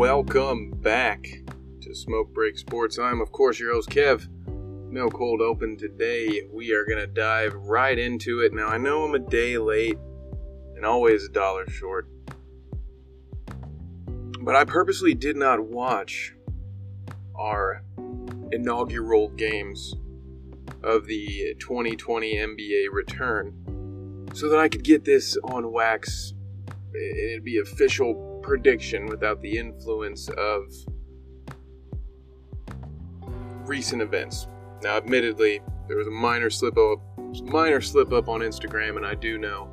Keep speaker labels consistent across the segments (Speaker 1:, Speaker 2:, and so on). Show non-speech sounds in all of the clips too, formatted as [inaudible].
Speaker 1: welcome back to Smoke Break Sports. I'm, of course, your host, Kev. No cold open today. We are going to dive right into it. Now, I know I'm a day late and always a dollar short, but I purposely did not watch our inaugural games of the 2020 NBA return so that I could get this on wax. It'd be official prediction without the influence of recent events. Now, admittedly, there was a minor slip up, minor slip up on Instagram, and I do know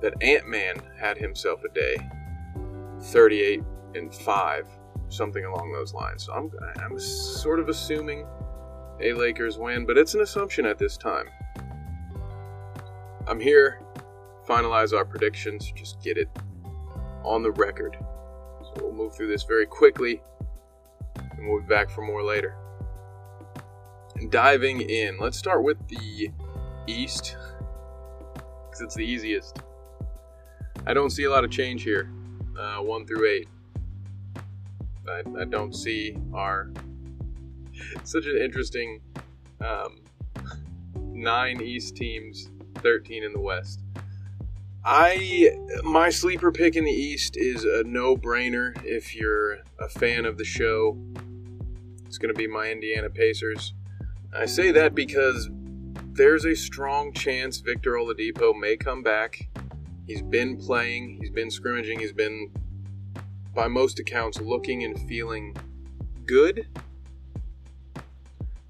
Speaker 1: that Ant Man had himself a day, 38 and five, something along those lines. So I'm, I'm sort of assuming a Lakers win, but it's an assumption at this time. I'm here, finalize our predictions, just get it on the record. So we'll move through this very quickly, and we'll be back for more later And diving in, let's start with the East because it's the easiest. I don't see a lot of change here, uh, one through eight. I, I, don't see our [laughs] such an interesting um, [laughs] nine East teams, thirteen in the West. I my sleeper pick in the East is a no-brainer if you're a fan of the show. It's going to be my Indiana Pacers. I say that because there's a strong chance Victor Oladipo may come back. He's been playing, he's been scrimmaging, he's been, by most accounts, looking and feeling good.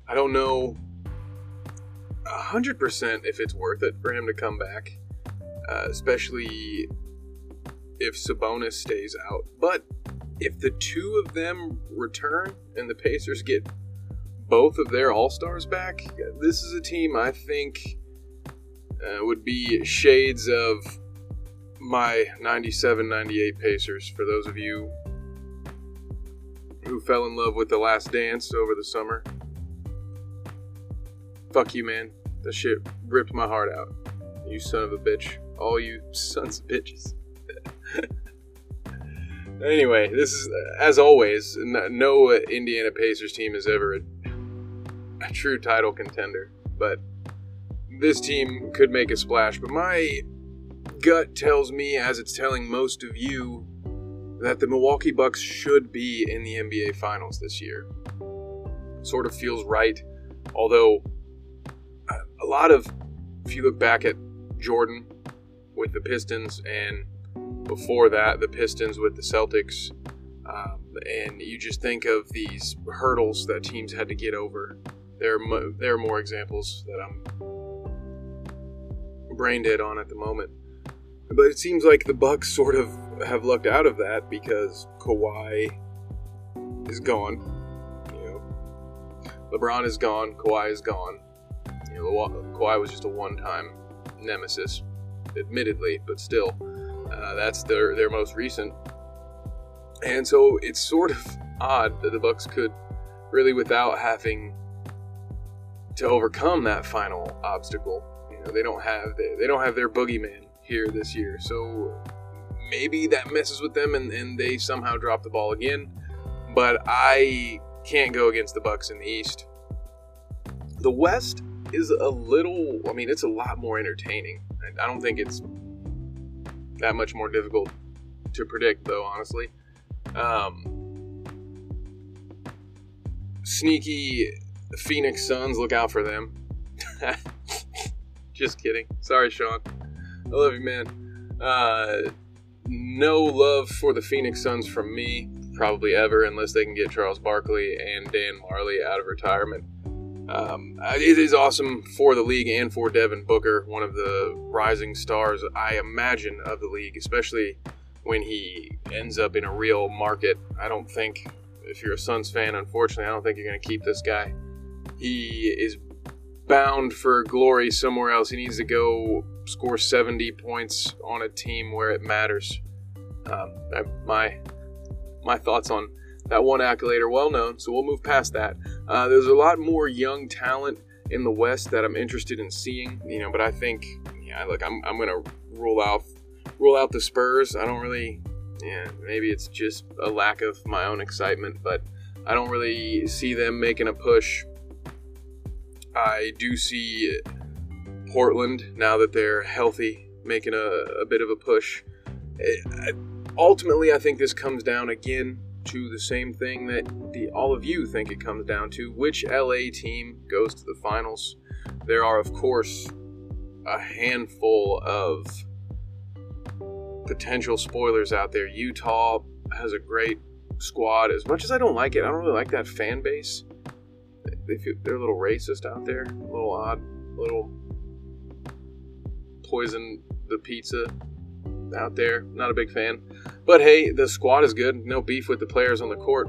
Speaker 1: I don't know 100% if it's worth it for him to come back, uh, especially if Sabonis stays out. But if the two of them return and the Pacers get both of their All Stars back, this is a team I think uh, would be shades of my 97 98 Pacers. For those of you who fell in love with The Last Dance over the summer, fuck you, man. That shit ripped my heart out. You son of a bitch. All you [laughs] sons of bitches. anyway, this is, as always, no Indiana Pacers team has ever a true title contender, but this team could make a splash. But my gut tells me, as it's telling most of you, that the Milwaukee Bucks should be in the NBA Finals this year. Sort of feels right, although uh, a lot of, if you look back at Jordan with the Pistons and before that, the Pistons with the Celtics, um, and you just think of these hurdles that teams had to get over there are, mo- there are more examples that I'm brain dead on at the moment. But it seems like the Bucks sort of have lucked out of that because Kawhi is gone. You know, LeBron is gone. Kawhi is gone. You know, Kawhi was just a one-time nemesis, admittedly, but still, uh, that's their their most recent. And so it's sort of [laughs] odd that the Bucks could really, without having to overcome that final obstacle. You know, they don't have they don't have their boogeyman here this year, so maybe that messes with them and, and they somehow drop the ball again. But I can't go against the Bucks in the East. The West is a little I mean it's a lot more entertaining. I don't think it's that much more difficult to predict though, honestly. Um, sneaky Phoenix Suns, look out for them. [laughs] Just kidding. Sorry, Sean. I love you, man. Uh, no love for the Phoenix Suns from me, probably ever, unless they can get Charles Barkley and Dan Majerle out of retirement. Um, it is awesome for the league and for Devin Booker, one of the rising stars, I imagine, of the league, especially when he ends up in a real market. I don't think, if you're a Suns fan, unfortunately, I don't think you're going to keep this guy he is bound for glory somewhere else. He needs to go score 70 points on a team where it matters. Um, my my thoughts on that one accolade are well known, so we'll move past that. Uh, there's a lot more young talent in the West that I'm interested in seeing, you know. But I think, yeah, look, I'm, I'm gonna rule out rule out the Spurs. I don't really yeah, maybe it's just a lack of my own excitement, but I don't really see them making a push. I do see Portland now that they're healthy making a, a bit of a push. It, ultimately, I think this comes down again to the same thing that the, all of you think it comes down to which LA team goes to the finals. There are, of course, a handful of potential spoilers out there. Utah has a great squad. As much as I don't like it, I don't really like that fan base. They feel, they're a little racist out there, a little odd, a little poison the pizza out there. Not a big fan. But hey, the squad is good. No beef with the players on the court.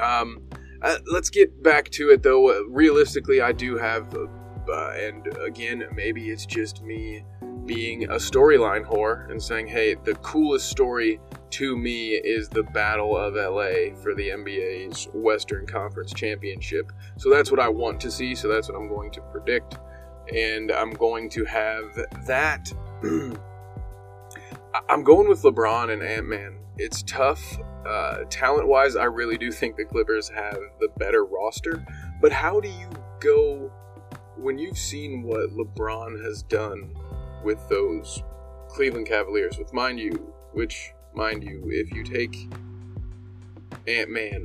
Speaker 1: Um, uh, let's get back to it though. Uh, realistically, I do have, uh, and again, maybe it's just me being a storyline whore and saying, hey, the coolest story to me is the Battle of LA for the NBA's Western Conference Championship. So that's what I want to see. So that's what I'm going to predict. And I'm going to have that. [clears throat] I'm going with LeBron and Ant Man. It's tough. Uh, talent wise, I really do think the Clippers have the better roster. But how do you go when you've seen what LeBron has done with those Cleveland Cavaliers? With mind you, which mind you, if you take Ant Man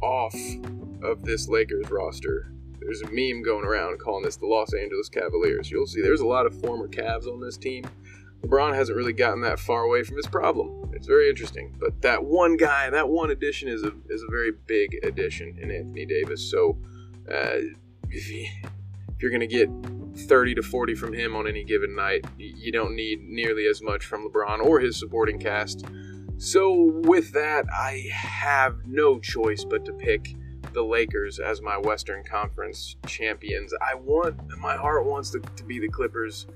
Speaker 1: off of this Lakers roster, there's a meme going around calling this the Los Angeles Cavaliers. You'll see there's a lot of former Cavs on this team. LeBron hasn't really gotten that far away from his problem. It's very interesting. But that one guy, that one addition is a is a very big addition in Anthony Davis. So uh, if, you, if you're going to get 30 to 40 from him on any given night, you don't need nearly as much from LeBron or his supporting cast. So with that, I have no choice but to pick the Lakers as my Western Conference champions. I want my heart wants to, to be the Clippers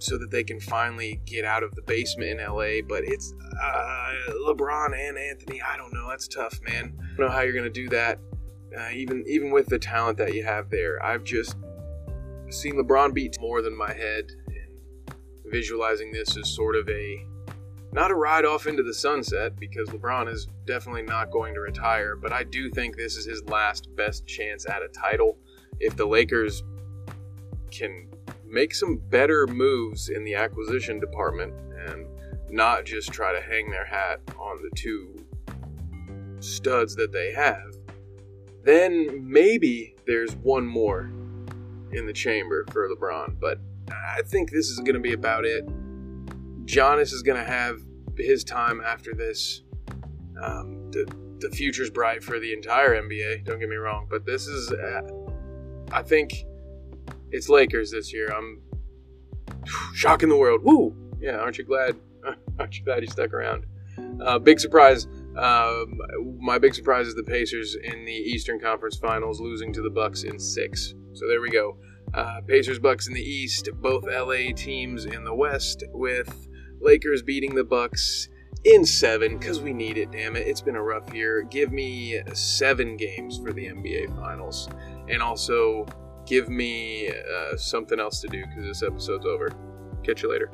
Speaker 1: so that they can finally get out of the basement in LA. But it's uh, LeBron and Anthony. I don't know. That's tough, man. I don't know how you're gonna do that. Uh, even even with the talent that you have there, I've just seen LeBron beat more than my head. And visualizing this as sort of a not a ride off into the sunset because LeBron is definitely not going to retire, but I do think this is his last best chance at a title. If the Lakers can make some better moves in the acquisition department and not just try to hang their hat on the two studs that they have, then maybe there's one more in the chamber for LeBron. But I think this is going to be about it. Giannis is going to have his time after this. Um, the the future's bright for the entire NBA. Don't get me wrong, but this is, uh, I think, it's Lakers this year. I'm shocking the world. Woo! Yeah, aren't you glad? [laughs] Aren't you glad you stuck around? Uh, big surprise. Um, my big surprise is the Pacers in the Eastern Conference Finals, losing to the Bucks in six. So there we go. Uh, Pacers, Bucks in the East, both LA teams in the West, with Lakers beating the Bucks in seven because we need it. Damn it, it's been a rough year. Give me seven games for the NBA Finals, and also give me uh, something else to do because this episode's over. Catch you later.